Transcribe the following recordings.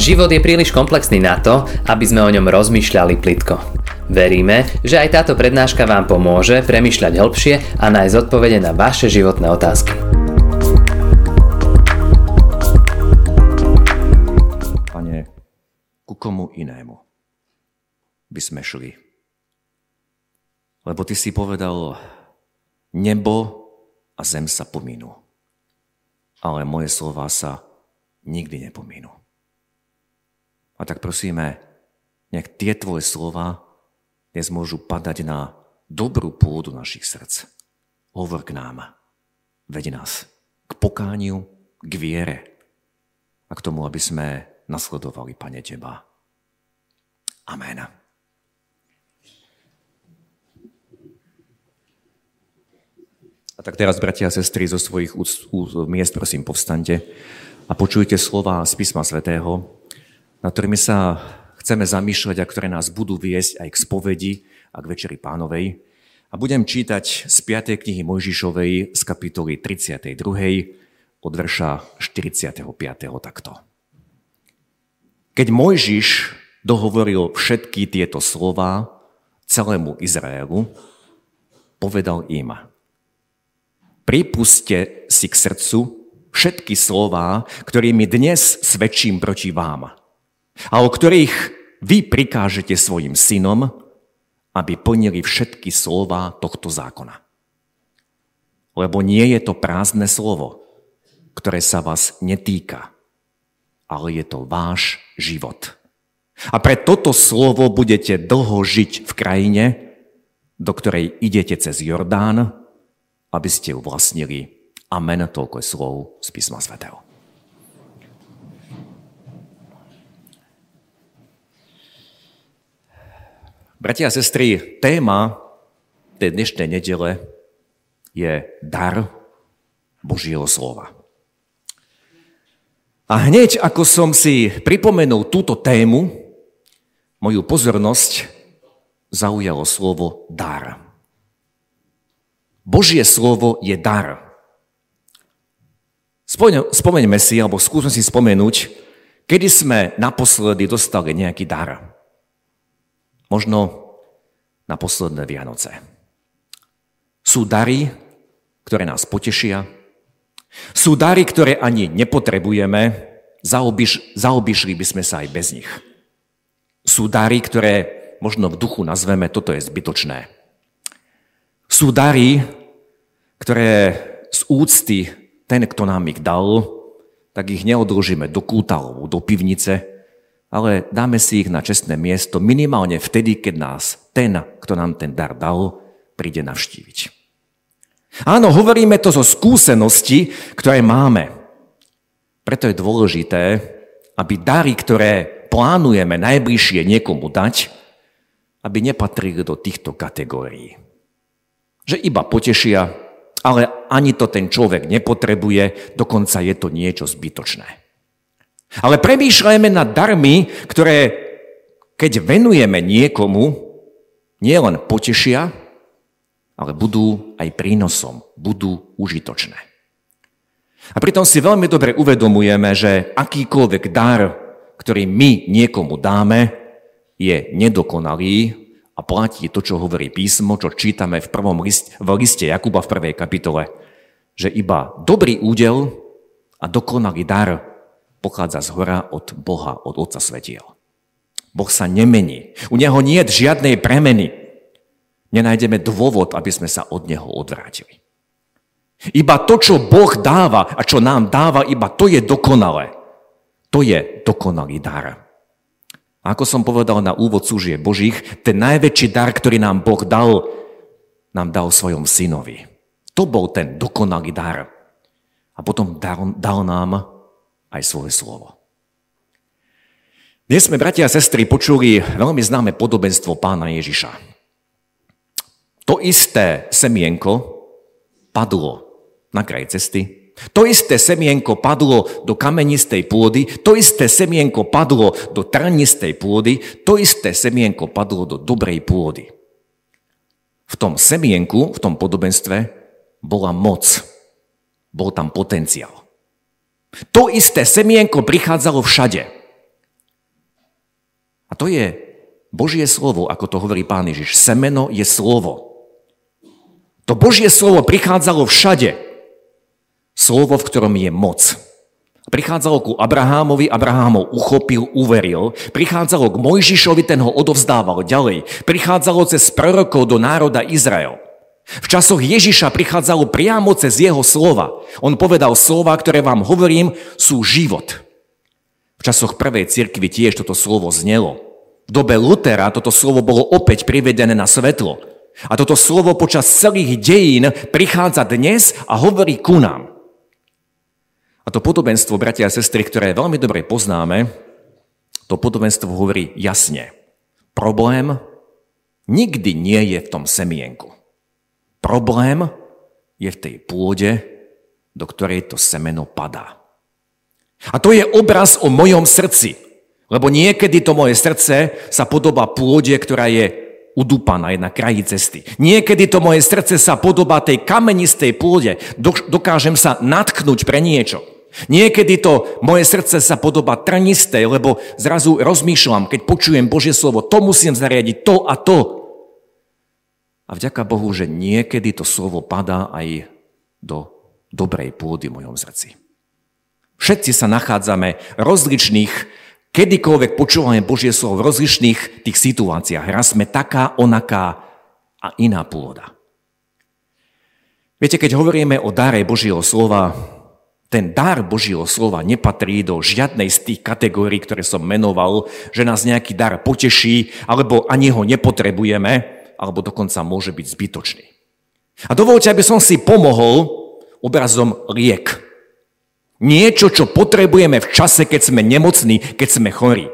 Život je príliš komplexný na to, aby sme o ňom rozmýšľali plitko. Veríme, že aj táto prednáška vám pomôže premýšľať hĺbšie a nájsť odpovede na vaše životné otázky. Pane, ku komu inému by sme šli? Lebo Ty si povedal, nebo a zem sa pominú, ale moje slova sa nikdy nepomínú. A tak prosíme, nech tie tvoje slova dnes môžu padať na dobrú pôdu našich srdc. Hovor k nám. Veď nás k pokániu, k viere a k tomu, aby sme nasledovali, Pane, Teba. Amen. A tak teraz, bratia a sestry, zo svojich miest, prosím, povstante a počujte slova z písma svätého, na ktorými sa chceme zamýšľať a ktoré nás budú viesť aj k spovedi a k Večeri pánovej. A budem čítať z 5. knihy Mojžišovej z kapitoly 32. od verša 45. takto. Keď Mojžiš dohovoril všetky tieto slova celému Izraelu, povedal im, pripuste si k srdcu všetky slova, ktorými dnes svedčím proti vám a o ktorých vy prikážete svojim synom, aby plnili všetky slova tohto zákona. Lebo nie je to prázdne slovo, ktoré sa vás netýka, ale je to váš život. A pre toto slovo budete dlho žiť v krajine, do ktorej idete cez Jordán, aby ste ju vlastnili. Amen, toľko je slov z písma svätého. Bratia a sestry, téma tej dnešnej nedele je dar Božieho slova. A hneď ako som si pripomenul túto tému, moju pozornosť zaujalo slovo dar. Božie slovo je dar. Spomeňme si, alebo skúsme si spomenúť, kedy sme naposledy dostali nejaký dar. Možno na posledné Vianoce. Sú dary, ktoré nás potešia. Sú dary, ktoré ani nepotrebujeme. Zaobiš, zaobišli by sme sa aj bez nich. Sú dary, ktoré možno v duchu nazveme, toto je zbytočné. Sú dary, ktoré z úcty ten, kto nám ich dal, tak ich neodložíme do kútalov, do pivnice, ale dáme si ich na čestné miesto minimálne vtedy, keď nás ten, kto nám ten dar dal, príde navštíviť. Áno, hovoríme to zo skúsenosti, ktoré máme. Preto je dôležité, aby dary, ktoré plánujeme najbližšie niekomu dať, aby nepatrili do týchto kategórií. Že iba potešia, ale ani to ten človek nepotrebuje, dokonca je to niečo zbytočné. Ale premýšľajme nad darmi, ktoré keď venujeme niekomu, nielen potešia, ale budú aj prínosom, budú užitočné. A pritom si veľmi dobre uvedomujeme, že akýkoľvek dar, ktorý my niekomu dáme, je nedokonalý a platí to, čo hovorí písmo, čo čítame v prvom liste, v liste Jakuba v prvej kapitole, že iba dobrý údel a dokonalý dar pochádza z hora od Boha, od Otca Svetiel. Boh sa nemení. U Neho nie je žiadnej premeny. Nenájdeme dôvod, aby sme sa od Neho odvrátili. Iba to, čo Boh dáva a čo nám dáva, iba to je dokonalé. To je dokonalý dar. A ako som povedal na úvod súžie Božích, ten najväčší dar, ktorý nám Boh dal, nám dal svojom synovi. To bol ten dokonalý dar. A potom dal, dal nám aj svoje slovo. Dnes sme, bratia a sestry, počuli veľmi známe podobenstvo pána Ježiša. To isté semienko padlo na kraj cesty, to isté semienko padlo do kamenistej pôdy, to isté semienko padlo do trnistej pôdy, to isté semienko padlo do dobrej pôdy. V tom semienku, v tom podobenstve, bola moc. Bol tam potenciál. To isté semienko prichádzalo všade. to je Božie slovo, ako to hovorí pán Ježiš. Semeno je slovo. To Božie slovo prichádzalo všade. Slovo, v ktorom je moc. Prichádzalo ku Abrahámovi, Abrahám ho uchopil, uveril. Prichádzalo k Mojžišovi, ten ho odovzdával ďalej. Prichádzalo cez prorokov do národa Izrael. V časoch Ježiša prichádzalo priamo cez jeho slova. On povedal slova, ktoré vám hovorím, sú život. V časoch prvej cirkvi tiež toto slovo znelo. V dobe Lutera toto slovo bolo opäť privedené na svetlo. A toto slovo počas celých dejín prichádza dnes a hovorí ku nám. A to podobenstvo, bratia a sestry, ktoré veľmi dobre poznáme, to podobenstvo hovorí jasne. Problém nikdy nie je v tom semienku. Problém je v tej pôde, do ktorej to semeno padá. A to je obraz o mojom srdci. Lebo niekedy to moje srdce sa podobá pôde, ktorá je udúpaná, je na kraji cesty. Niekedy to moje srdce sa podobá tej kamenistej pôde. Dokážem sa natknúť pre niečo. Niekedy to moje srdce sa podobá trnistej, lebo zrazu rozmýšľam, keď počujem Božie slovo, to musím zariadiť, to a to. A vďaka Bohu, že niekedy to slovo padá aj do dobrej pôdy v mojom srdci. Všetci sa nachádzame rozličných kedykoľvek počúvame Božie slovo v rozlišných tých situáciách. Raz sme taká, onaká a iná pôda. Viete, keď hovoríme o dare Božieho slova, ten dar Božieho slova nepatrí do žiadnej z tých kategórií, ktoré som menoval, že nás nejaký dar poteší, alebo ani ho nepotrebujeme, alebo dokonca môže byť zbytočný. A dovolte, aby som si pomohol obrazom liek. Niečo, čo potrebujeme v čase, keď sme nemocní, keď sme chorí.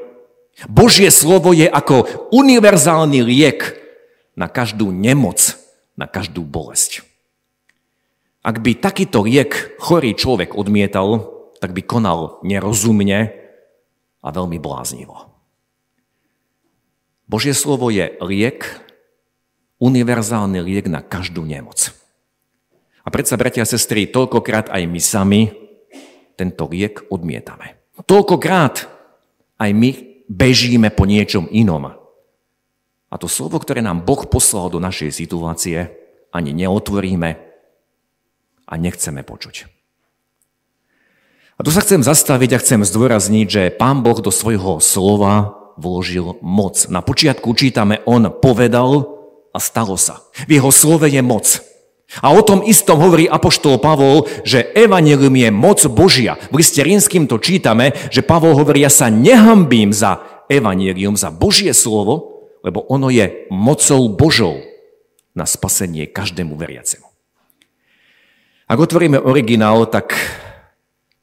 Božie slovo je ako univerzálny liek na každú nemoc, na každú bolesť. Ak by takýto liek chorý človek odmietal, tak by konal nerozumne a veľmi bláznivo. Božie slovo je liek, univerzálny liek na každú nemoc. A predsa, bratia a sestry, toľkokrát aj my sami tento liek odmietame. Toľkokrát aj my bežíme po niečom inom. A to slovo, ktoré nám Boh poslal do našej situácie, ani neotvoríme a nechceme počuť. A tu sa chcem zastaviť a chcem zdôrazniť, že Pán Boh do svojho slova vložil moc. Na počiatku čítame, on povedal a stalo sa. V jeho slove je moc. A o tom istom hovorí Apoštol Pavol, že evanelium je moc Božia. V liste rímským to čítame, že Pavol hovorí, ja sa nehambím za evanelium, za Božie slovo, lebo ono je mocou Božou na spasenie každému veriacemu. Ak otvoríme originál, tak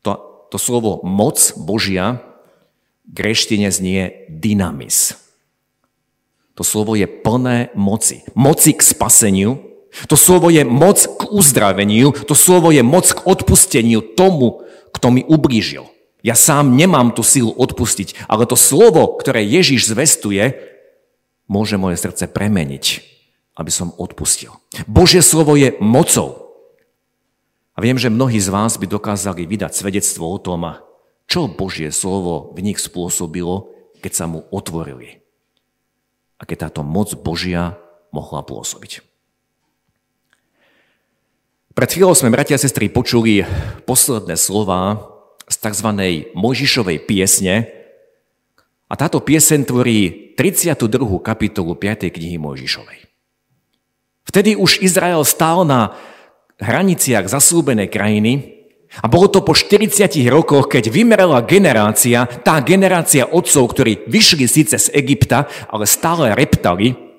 to, to slovo moc Božia greštine znie dynamis. To slovo je plné moci. Moci k spaseniu, to slovo je moc k uzdraveniu, to slovo je moc k odpusteniu tomu, kto mi ublížil. Ja sám nemám tú silu odpustiť, ale to slovo, ktoré Ježiš zvestuje, môže moje srdce premeniť, aby som odpustil. Božie slovo je mocou. A viem, že mnohí z vás by dokázali vydať svedectvo o tom, čo Božie slovo v nich spôsobilo, keď sa mu otvorili. A táto moc Božia mohla pôsobiť. Pred chvíľou sme, bratia a sestry, počuli posledné slova z tzv. Mojžišovej piesne a táto piesen tvorí 32. kapitolu 5. knihy Mojžišovej. Vtedy už Izrael stál na hraniciach zaslúbenej krajiny a bolo to po 40 rokoch, keď vymerala generácia, tá generácia otcov, ktorí vyšli síce z Egypta, ale stále reptali,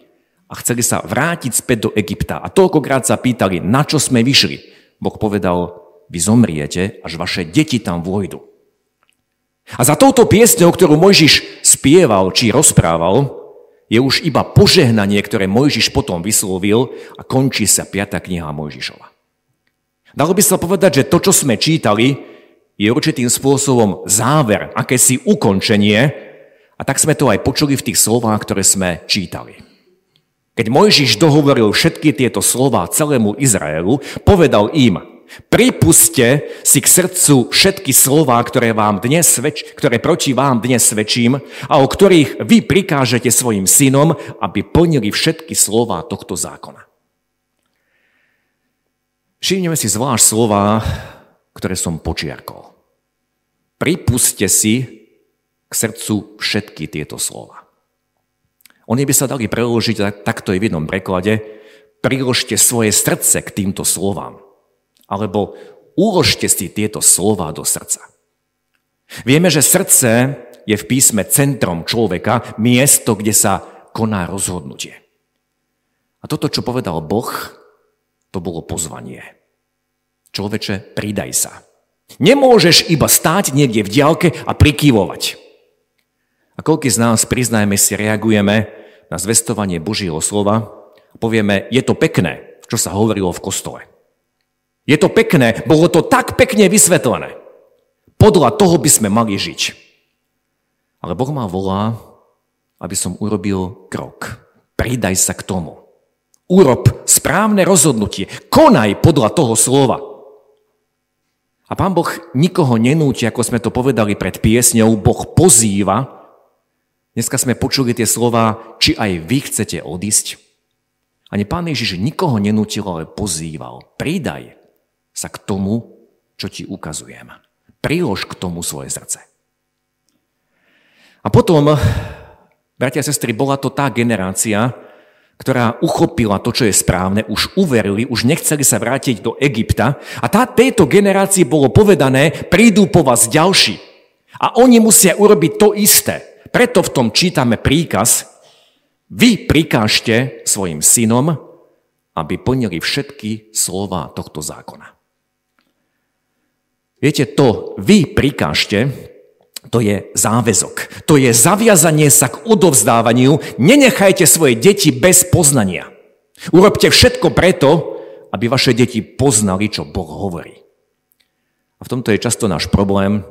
a chceli sa vrátiť späť do Egypta. A toľkokrát sa pýtali, na čo sme vyšli. Boh povedal, vy zomriete, až vaše deti tam vojdu. A za touto piesňou, ktorú Mojžiš spieval či rozprával, je už iba požehnanie, ktoré Mojžiš potom vyslovil a končí sa 5. kniha Mojžišova. Dalo by sa povedať, že to, čo sme čítali, je určitým spôsobom záver, akési ukončenie a tak sme to aj počuli v tých slovách, ktoré sme čítali. Keď Mojžiš dohovoril všetky tieto slova celému Izraelu, povedal im, Pripuste si k srdcu všetky slova, ktoré, vám dnes svedč, ktoré proti vám dnes svedčím a o ktorých vy prikážete svojim synom, aby plnili všetky slova tohto zákona. Všimneme si zvlášť slova, ktoré som počiarkol. Pripuste si k srdcu všetky tieto slova. Oni by sa dali preložiť takto aj v jednom preklade. Priložte svoje srdce k týmto slovám. Alebo uložte si tieto slova do srdca. Vieme, že srdce je v písme centrom človeka, miesto, kde sa koná rozhodnutie. A toto, čo povedal Boh, to bolo pozvanie. Človeče, pridaj sa. Nemôžeš iba stáť niekde v diálke a prikývovať. A koľko z nás, priznajme si, reagujeme na zvestovanie Božieho slova a povieme, je to pekné, čo sa hovorilo v kostole. Je to pekné, bolo to tak pekne vysvetlené. Podľa toho by sme mali žiť. Ale Boh ma volá, aby som urobil krok. Pridaj sa k tomu. Urob správne rozhodnutie. Konaj podľa toho slova. A pán Boh nikoho nenúti, ako sme to povedali pred piesňou, Boh pozýva, Dneska sme počuli tie slova, či aj vy chcete odísť. Ani pán Ježiš nikoho nenútil, ale pozýval. Pridaj sa k tomu, čo ti ukazujem. Prilož k tomu svoje srdce. A potom, bratia a sestry, bola to tá generácia, ktorá uchopila to, čo je správne, už uverili, už nechceli sa vrátiť do Egypta. A tá, tejto generácii bolo povedané, prídu po vás ďalší. A oni musia urobiť to isté. Preto v tom čítame príkaz, vy prikážte svojim synom, aby plnili všetky slova tohto zákona. Viete, to vy prikážte, to je záväzok. To je zaviazanie sa k odovzdávaniu. Nenechajte svoje deti bez poznania. Urobte všetko preto, aby vaše deti poznali, čo Boh hovorí. A v tomto je často náš problém,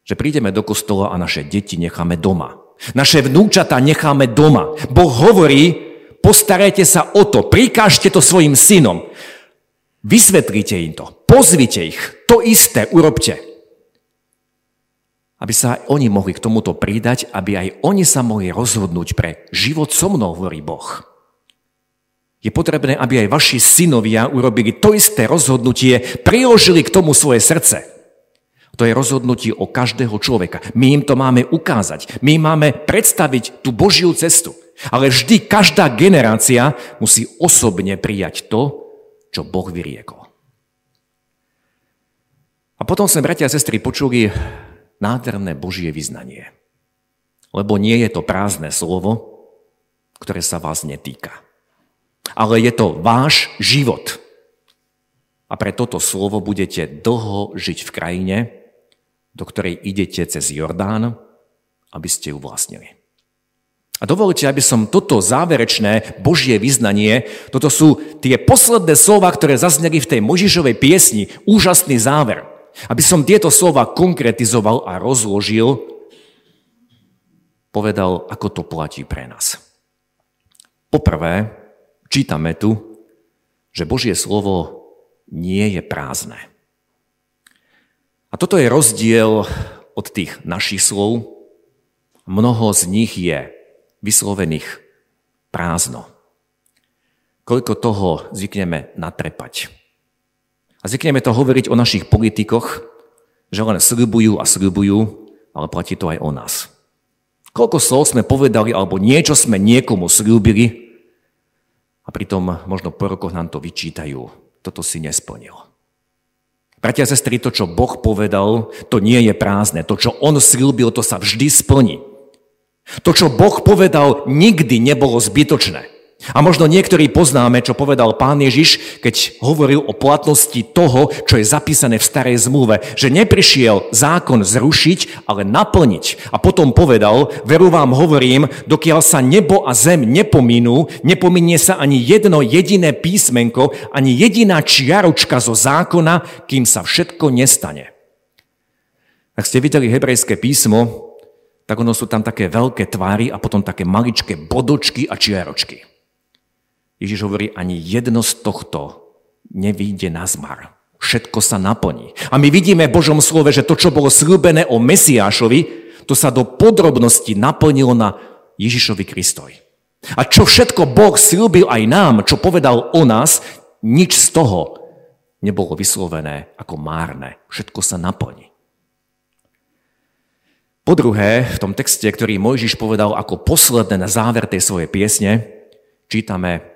že prídeme do kostola a naše deti necháme doma. Naše vnúčata necháme doma. Boh hovorí, postarajte sa o to, prikážte to svojim synom. Vysvetlite im to, pozvite ich, to isté urobte. Aby sa aj oni mohli k tomuto pridať, aby aj oni sa mohli rozhodnúť pre život so mnou, hovorí Boh. Je potrebné, aby aj vaši synovia urobili to isté rozhodnutie, priložili k tomu svoje srdce. To je rozhodnutie o každého človeka. My im to máme ukázať. My máme predstaviť tú Božiu cestu. Ale vždy každá generácia musí osobne prijať to, čo Boh vyriekol. A potom sme, bratia a sestry, počuli nádherné Božie vyznanie. Lebo nie je to prázdne slovo, ktoré sa vás netýka. Ale je to váš život. A pre toto slovo budete dlho žiť v krajine, do ktorej idete cez Jordán, aby ste ju vlastnili. A dovolte, aby som toto záverečné Božie vyznanie, toto sú tie posledné slova, ktoré zazneli v tej Možišovej piesni, úžasný záver. Aby som tieto slova konkretizoval a rozložil, povedal, ako to platí pre nás. Poprvé, čítame tu, že Božie slovo nie je prázdne. A toto je rozdiel od tých našich slov. Mnoho z nich je vyslovených prázdno. Koľko toho zvykneme natrepať. A zvykneme to hovoriť o našich politikoch, že len sľubujú a sľubujú, ale platí to aj o nás. Koľko slov sme povedali, alebo niečo sme niekomu slúbili, a pritom možno po rokoch nám to vyčítajú. Toto si nesplnil. Bratia a sestry, to, čo Boh povedal, to nie je prázdne. To, čo On slúbil, to sa vždy splní. To, čo Boh povedal, nikdy nebolo zbytočné. A možno niektorí poznáme, čo povedal pán Ježiš, keď hovoril o platnosti toho, čo je zapísané v starej zmluve, že neprišiel zákon zrušiť, ale naplniť. A potom povedal, veru vám hovorím, dokiaľ sa nebo a zem nepominú, nepominie sa ani jedno jediné písmenko, ani jediná čiaročka zo zákona, kým sa všetko nestane. Ak ste videli hebrejské písmo, tak ono sú tam také veľké tvary a potom také maličké bodočky a čiaročky. Ježiš hovorí, ani jedno z tohto nevíde na zmar. všetko sa naplní. A my vidíme v Božom slove, že to, čo bolo slúbené o Mesiášovi, to sa do podrobnosti naplnilo na Ježišovi Kristovi. A čo všetko Boh slúbil aj nám, čo povedal o nás, nič z toho nebolo vyslovené ako márne. Všetko sa naplní. Po druhé, v tom texte, ktorý Mojžiš povedal ako posledné na záver tej svojej piesne, čítame,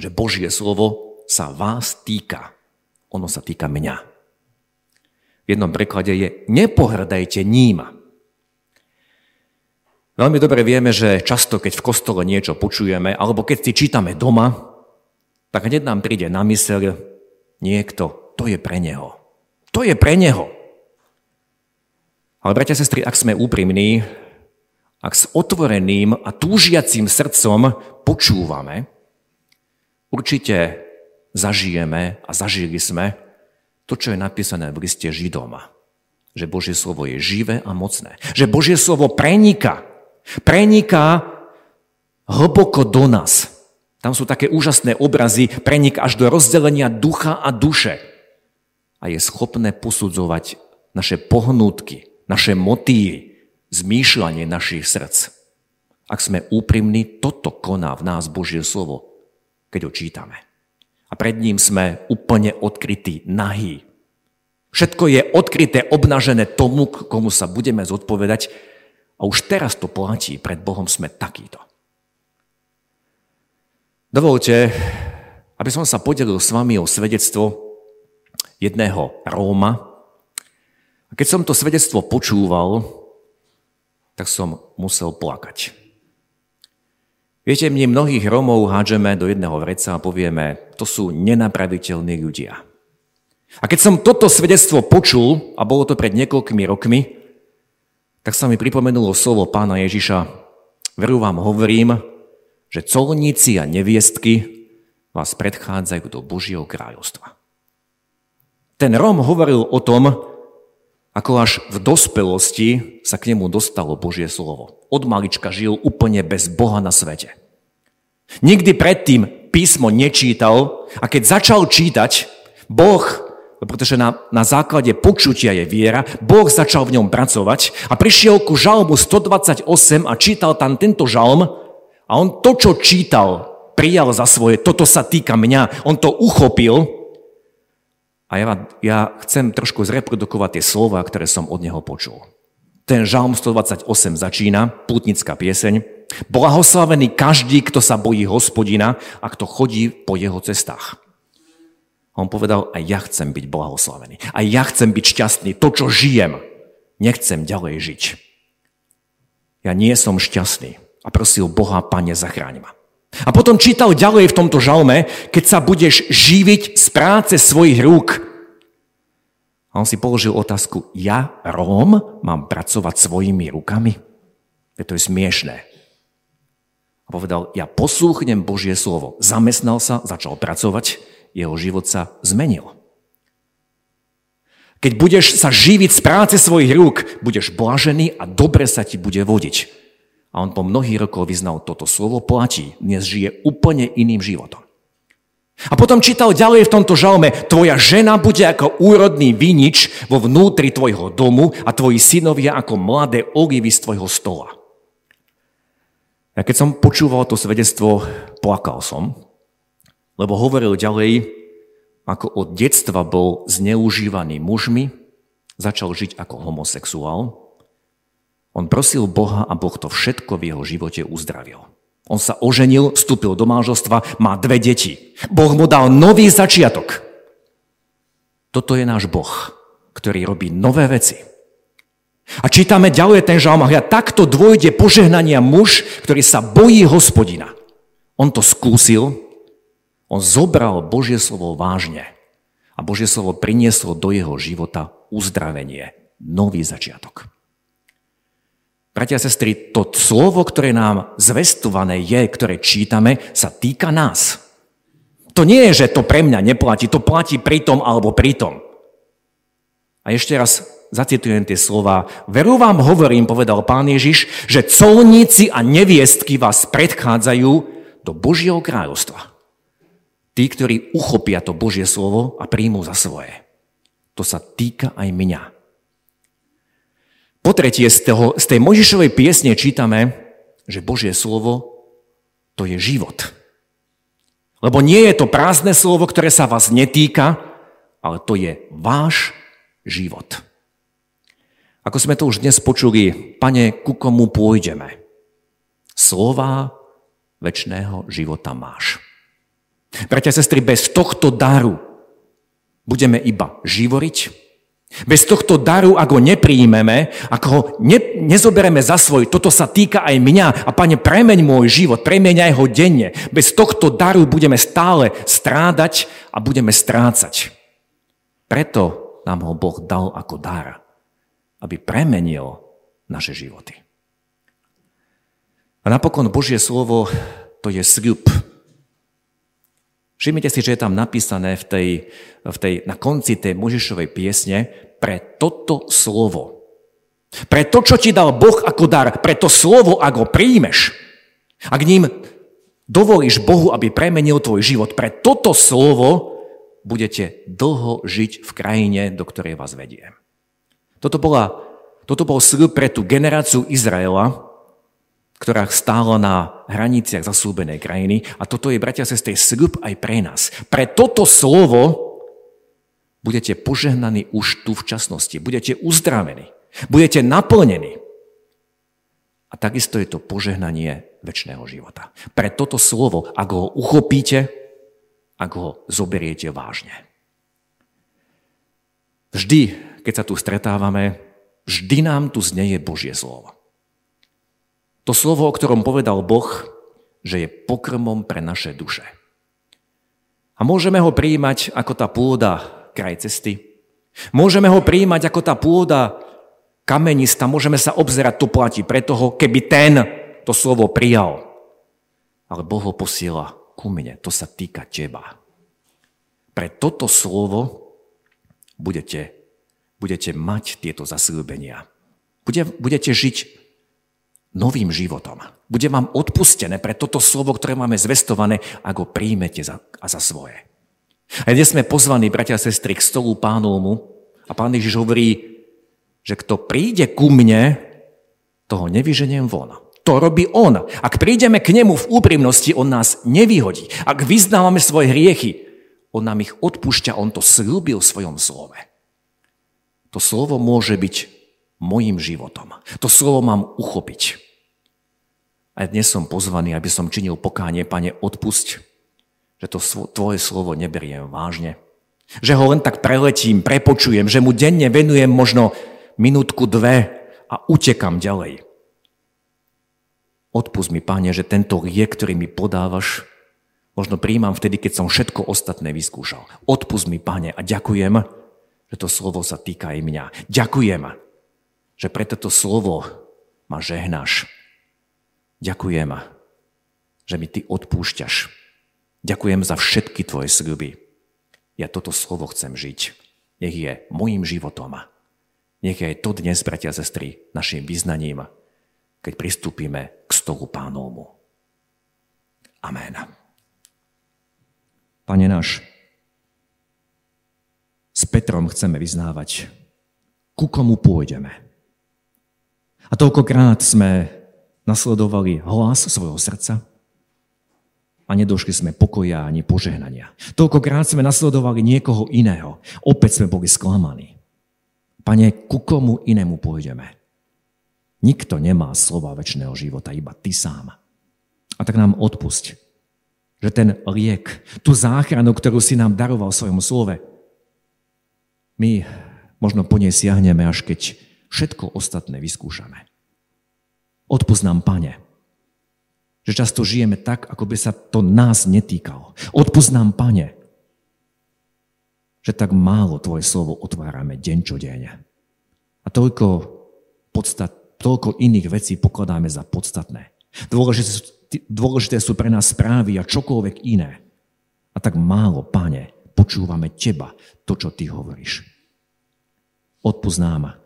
že Božie slovo sa vás týka. Ono sa týka mňa. V jednom preklade je nepohrdajte ním. Veľmi dobre vieme, že často, keď v kostole niečo počujeme, alebo keď si čítame doma, tak hneď nám príde na myseľ niekto, to je pre neho. To je pre neho. Ale bratia a sestry, ak sme úprimní, ak s otvoreným a túžiacím srdcom počúvame, určite zažijeme a zažili sme to, čo je napísané v liste Židom. Že Božie slovo je živé a mocné. Že Božie slovo prenika. Preniká hlboko do nás. Tam sú také úžasné obrazy, prenik až do rozdelenia ducha a duše. A je schopné posudzovať naše pohnútky, naše motívy, zmýšľanie našich srdc. Ak sme úprimní, toto koná v nás Božie slovo, keď ho čítame. A pred ním sme úplne odkrytí, nahý. Všetko je odkryté, obnažené tomu, komu sa budeme zodpovedať. A už teraz to platí, pred Bohom sme takýto. Dovolte, aby som sa podelil s vami o svedectvo jedného Róma, a keď som to svedectvo počúval, tak som musel plakať. Viete, my mnohých Romov hádžeme do jedného vreca a povieme, to sú nenapraviteľní ľudia. A keď som toto svedectvo počul, a bolo to pred niekoľkými rokmi, tak sa mi pripomenulo slovo pána Ježiša. Veru vám hovorím, že colníci a neviestky vás predchádzajú do Božieho kráľovstva. Ten Rom hovoril o tom, ako až v dospelosti sa k nemu dostalo Božie slovo. Od malička žil úplne bez Boha na svete. Nikdy predtým písmo nečítal a keď začal čítať, Boh, pretože na, na základe počutia je viera, Boh začal v ňom pracovať a prišiel ku žalmu 128 a čítal tam tento žalm a on to, čo čítal, prijal za svoje, toto sa týka mňa, on to uchopil a ja, ja chcem trošku zreprodukovať tie slova, ktoré som od neho počul. Ten žalm 128 začína, pútnická pieseň. Blahoslavený každý, kto sa bojí hospodina a kto chodí po jeho cestách. A on povedal, aj ja chcem byť blahoslavený. Aj ja chcem byť šťastný. To, čo žijem, nechcem ďalej žiť. Ja nie som šťastný. A prosil Boha, Pane, zachráň ma. A potom čítal ďalej v tomto žalme, keď sa budeš živiť z práce svojich rúk. A on si položil otázku, ja, Róm, mám pracovať svojimi rukami? To je smiešné. A povedal, ja poslúchnem Božie slovo. Zamestnal sa, začal pracovať, jeho život sa zmenil. Keď budeš sa živiť z práce svojich rúk, budeš blažený a dobre sa ti bude vodiť. A on po mnohých rokoch vyznal, toto slovo platí, dnes žije úplne iným životom. A potom čítal ďalej v tomto žalme, tvoja žena bude ako úrodný vinič vo vnútri tvojho domu a tvoji synovia ako mladé olivy z tvojho stola. A keď som počúval to svedectvo, plakal som, lebo hovoril ďalej, ako od detstva bol zneužívaný mužmi, začal žiť ako homosexuál, on prosil Boha a Boh to všetko v jeho živote uzdravil. On sa oženil, vstúpil do manželstva, má dve deti. Boh mu dal nový začiatok. Toto je náš Boh, ktorý robí nové veci. A čítame ďalej ten žalm, a takto dôjde požehnania muž, ktorý sa bojí hospodina. On to skúsil, on zobral Božie slovo vážne a Božie slovo prinieslo do jeho života uzdravenie, nový začiatok. Bratia a sestry, to slovo, ktoré nám zvestované je, ktoré čítame, sa týka nás. To nie je, že to pre mňa neplatí, to platí pri tom alebo pri tom. A ešte raz zacitujem tie slova. Veru vám hovorím, povedal pán Ježiš, že colníci a neviestky vás predchádzajú do Božieho kráľovstva. Tí, ktorí uchopia to Božie slovo a príjmú za svoje. to sa týka aj mňa. Po tretie, z, toho, z tej Možišovej piesne čítame, že Božie slovo to je život. Lebo nie je to prázdne slovo, ktoré sa vás netýka, ale to je váš život. Ako sme to už dnes počuli, pane, ku komu pôjdeme? Slova väčšného života máš. Bratia a sestry, bez tohto daru budeme iba živoriť, bez tohto daru, ak ho nepríjmeme, ak ho ne, nezobereme za svoj, toto sa týka aj mňa a pane, premeň môj život, premeň aj ho denne. Bez tohto daru budeme stále strádať a budeme strácať. Preto nám ho Boh dal ako dar, aby premenil naše životy. A napokon Božie slovo to je sľub, Všimnite si, že je tam napísané v tej, v tej, na konci tej Možišovej piesne pre toto slovo. Pre to, čo ti dal Boh ako dar, pre to slovo, ak ho príjmeš, ak ním dovolíš Bohu, aby premenil tvoj život, pre toto slovo budete dlho žiť v krajine, do ktorej vás vedie. Toto, bola, toto bol sľub pre tú generáciu Izraela, ktorá stála na hraniciach zaslúbenej krajiny. A toto je, bratia a sestry, sľub aj pre nás. Pre toto slovo budete požehnaní už tu v časnosti. Budete uzdravení. Budete naplnení. A takisto je to požehnanie väčšného života. Pre toto slovo, ak ho uchopíte, ak ho zoberiete vážne. Vždy, keď sa tu stretávame, vždy nám tu znieje Božie slovo. To slovo, o ktorom povedal Boh, že je pokrmom pre naše duše. A môžeme ho prijímať ako tá pôda kraj cesty. Môžeme ho prijímať ako tá pôda kamenista. Môžeme sa obzerať, to platí pre toho, keby ten to slovo prijal. Ale Boh ho posiela ku mne. To sa týka teba. Pre toto slovo budete, budete mať tieto zasľúbenia. budete žiť novým životom. Bude vám odpustené pre toto slovo, ktoré máme zvestované, ak ho príjmete za, a za svoje. A dnes sme pozvaní, bratia a sestry, k stolu pánovmu a pán Ježiš hovorí, že kto príde ku mne, toho nevyženiem von. To robí on. Ak prídeme k nemu v úprimnosti, on nás nevyhodí. Ak vyznávame svoje hriechy, on nám ich odpúšťa, on to slúbil v svojom slove. To slovo môže byť mojim životom. To slovo mám uchopiť. A dnes som pozvaný, aby som činil pokánie, pane, odpusť, že to tvoje slovo neberiem vážne. Že ho len tak preletím, prepočujem, že mu denne venujem možno minútku, dve a utekam ďalej. Odpust mi, Pane, že tento riek, ktorý mi podávaš, možno príjmam vtedy, keď som všetko ostatné vyskúšal. Odpust mi, Pane, a ďakujem, že to slovo sa týka aj mňa. Ďakujem, že pre toto slovo ma žehnáš. Ďakujem, že mi ty odpúšťaš. Ďakujem za všetky tvoje sľuby. Ja toto slovo chcem žiť. Nech je mojim životom. Nech je to dnes, bratia a sestry, našim vyznaním, keď pristúpime k stolu pánovmu. Amen. Pane náš, s Petrom chceme vyznávať, ku komu pôjdeme. A toľkokrát sme nasledovali hlas svojho srdca a nedošli sme pokoja ani požehnania. Toľkokrát sme nasledovali niekoho iného. Opäť sme boli sklamaní. Pane, ku komu inému pôjdeme? Nikto nemá slova väčšného života, iba ty sám. A tak nám odpusť, že ten liek, tú záchranu, ktorú si nám daroval v svojom slove, my možno po nej siahneme, až keď všetko ostatné vyskúšame. Odpust nám, Pane, že často žijeme tak, ako by sa to nás netýkalo. Odpust nám, Pane, že tak málo Tvoje slovo otvárame deň čo deň. A toľko, podstat, toľko iných vecí pokladáme za podstatné. Dôležité, dôležité sú pre nás správy a čokoľvek iné. A tak málo, Pane, počúvame Teba, to, čo Ty hovoríš. Odpust nám,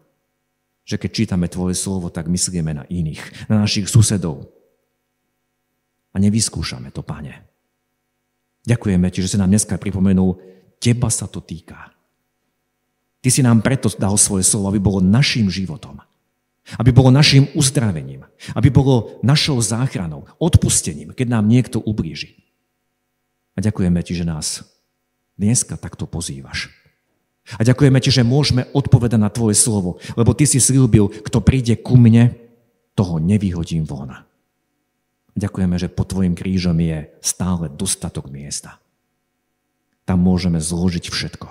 že keď čítame Tvoje slovo, tak myslíme na iných, na našich susedov. A nevyskúšame to, Pane. Ďakujeme Ti, že si nám dneska pripomenul, Teba sa to týka. Ty si nám preto dal svoje slovo, aby bolo našim životom. Aby bolo našim uzdravením. Aby bolo našou záchranou, odpustením, keď nám niekto ublíži. A ďakujeme ti, že nás dneska takto pozývaš. A ďakujeme ti, že môžeme odpovedať na tvoje slovo, lebo ty si slúbil, kto príde ku mne, toho nevyhodím von. Ďakujeme, že pod tvojim krížom je stále dostatok miesta. Tam môžeme zložiť všetko.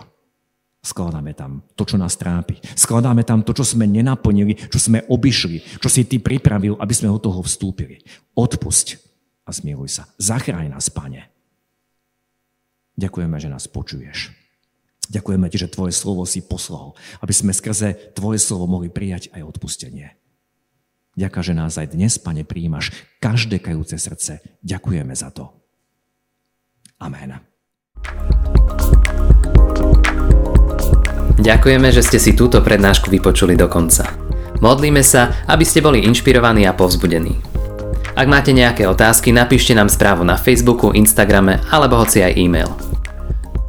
Skladáme tam to, čo nás trápi. Skladáme tam to, čo sme nenaplnili, čo sme obišli, čo si ty pripravil, aby sme od toho vstúpili. Odpusť a zmiluj sa. Zachráň nás, Pane. Ďakujeme, že nás počuješ. Ďakujeme ti, že tvoje slovo si poslal, aby sme skrze tvoje slovo mohli prijať aj odpustenie. Ďaká, že nás aj dnes, Pane, príjimaš každé kajúce srdce. Ďakujeme za to. Amen. Ďakujeme, že ste si túto prednášku vypočuli do konca. Modlíme sa, aby ste boli inšpirovaní a povzbudení. Ak máte nejaké otázky, napíšte nám správu na Facebooku, Instagrame alebo hoci aj e-mail.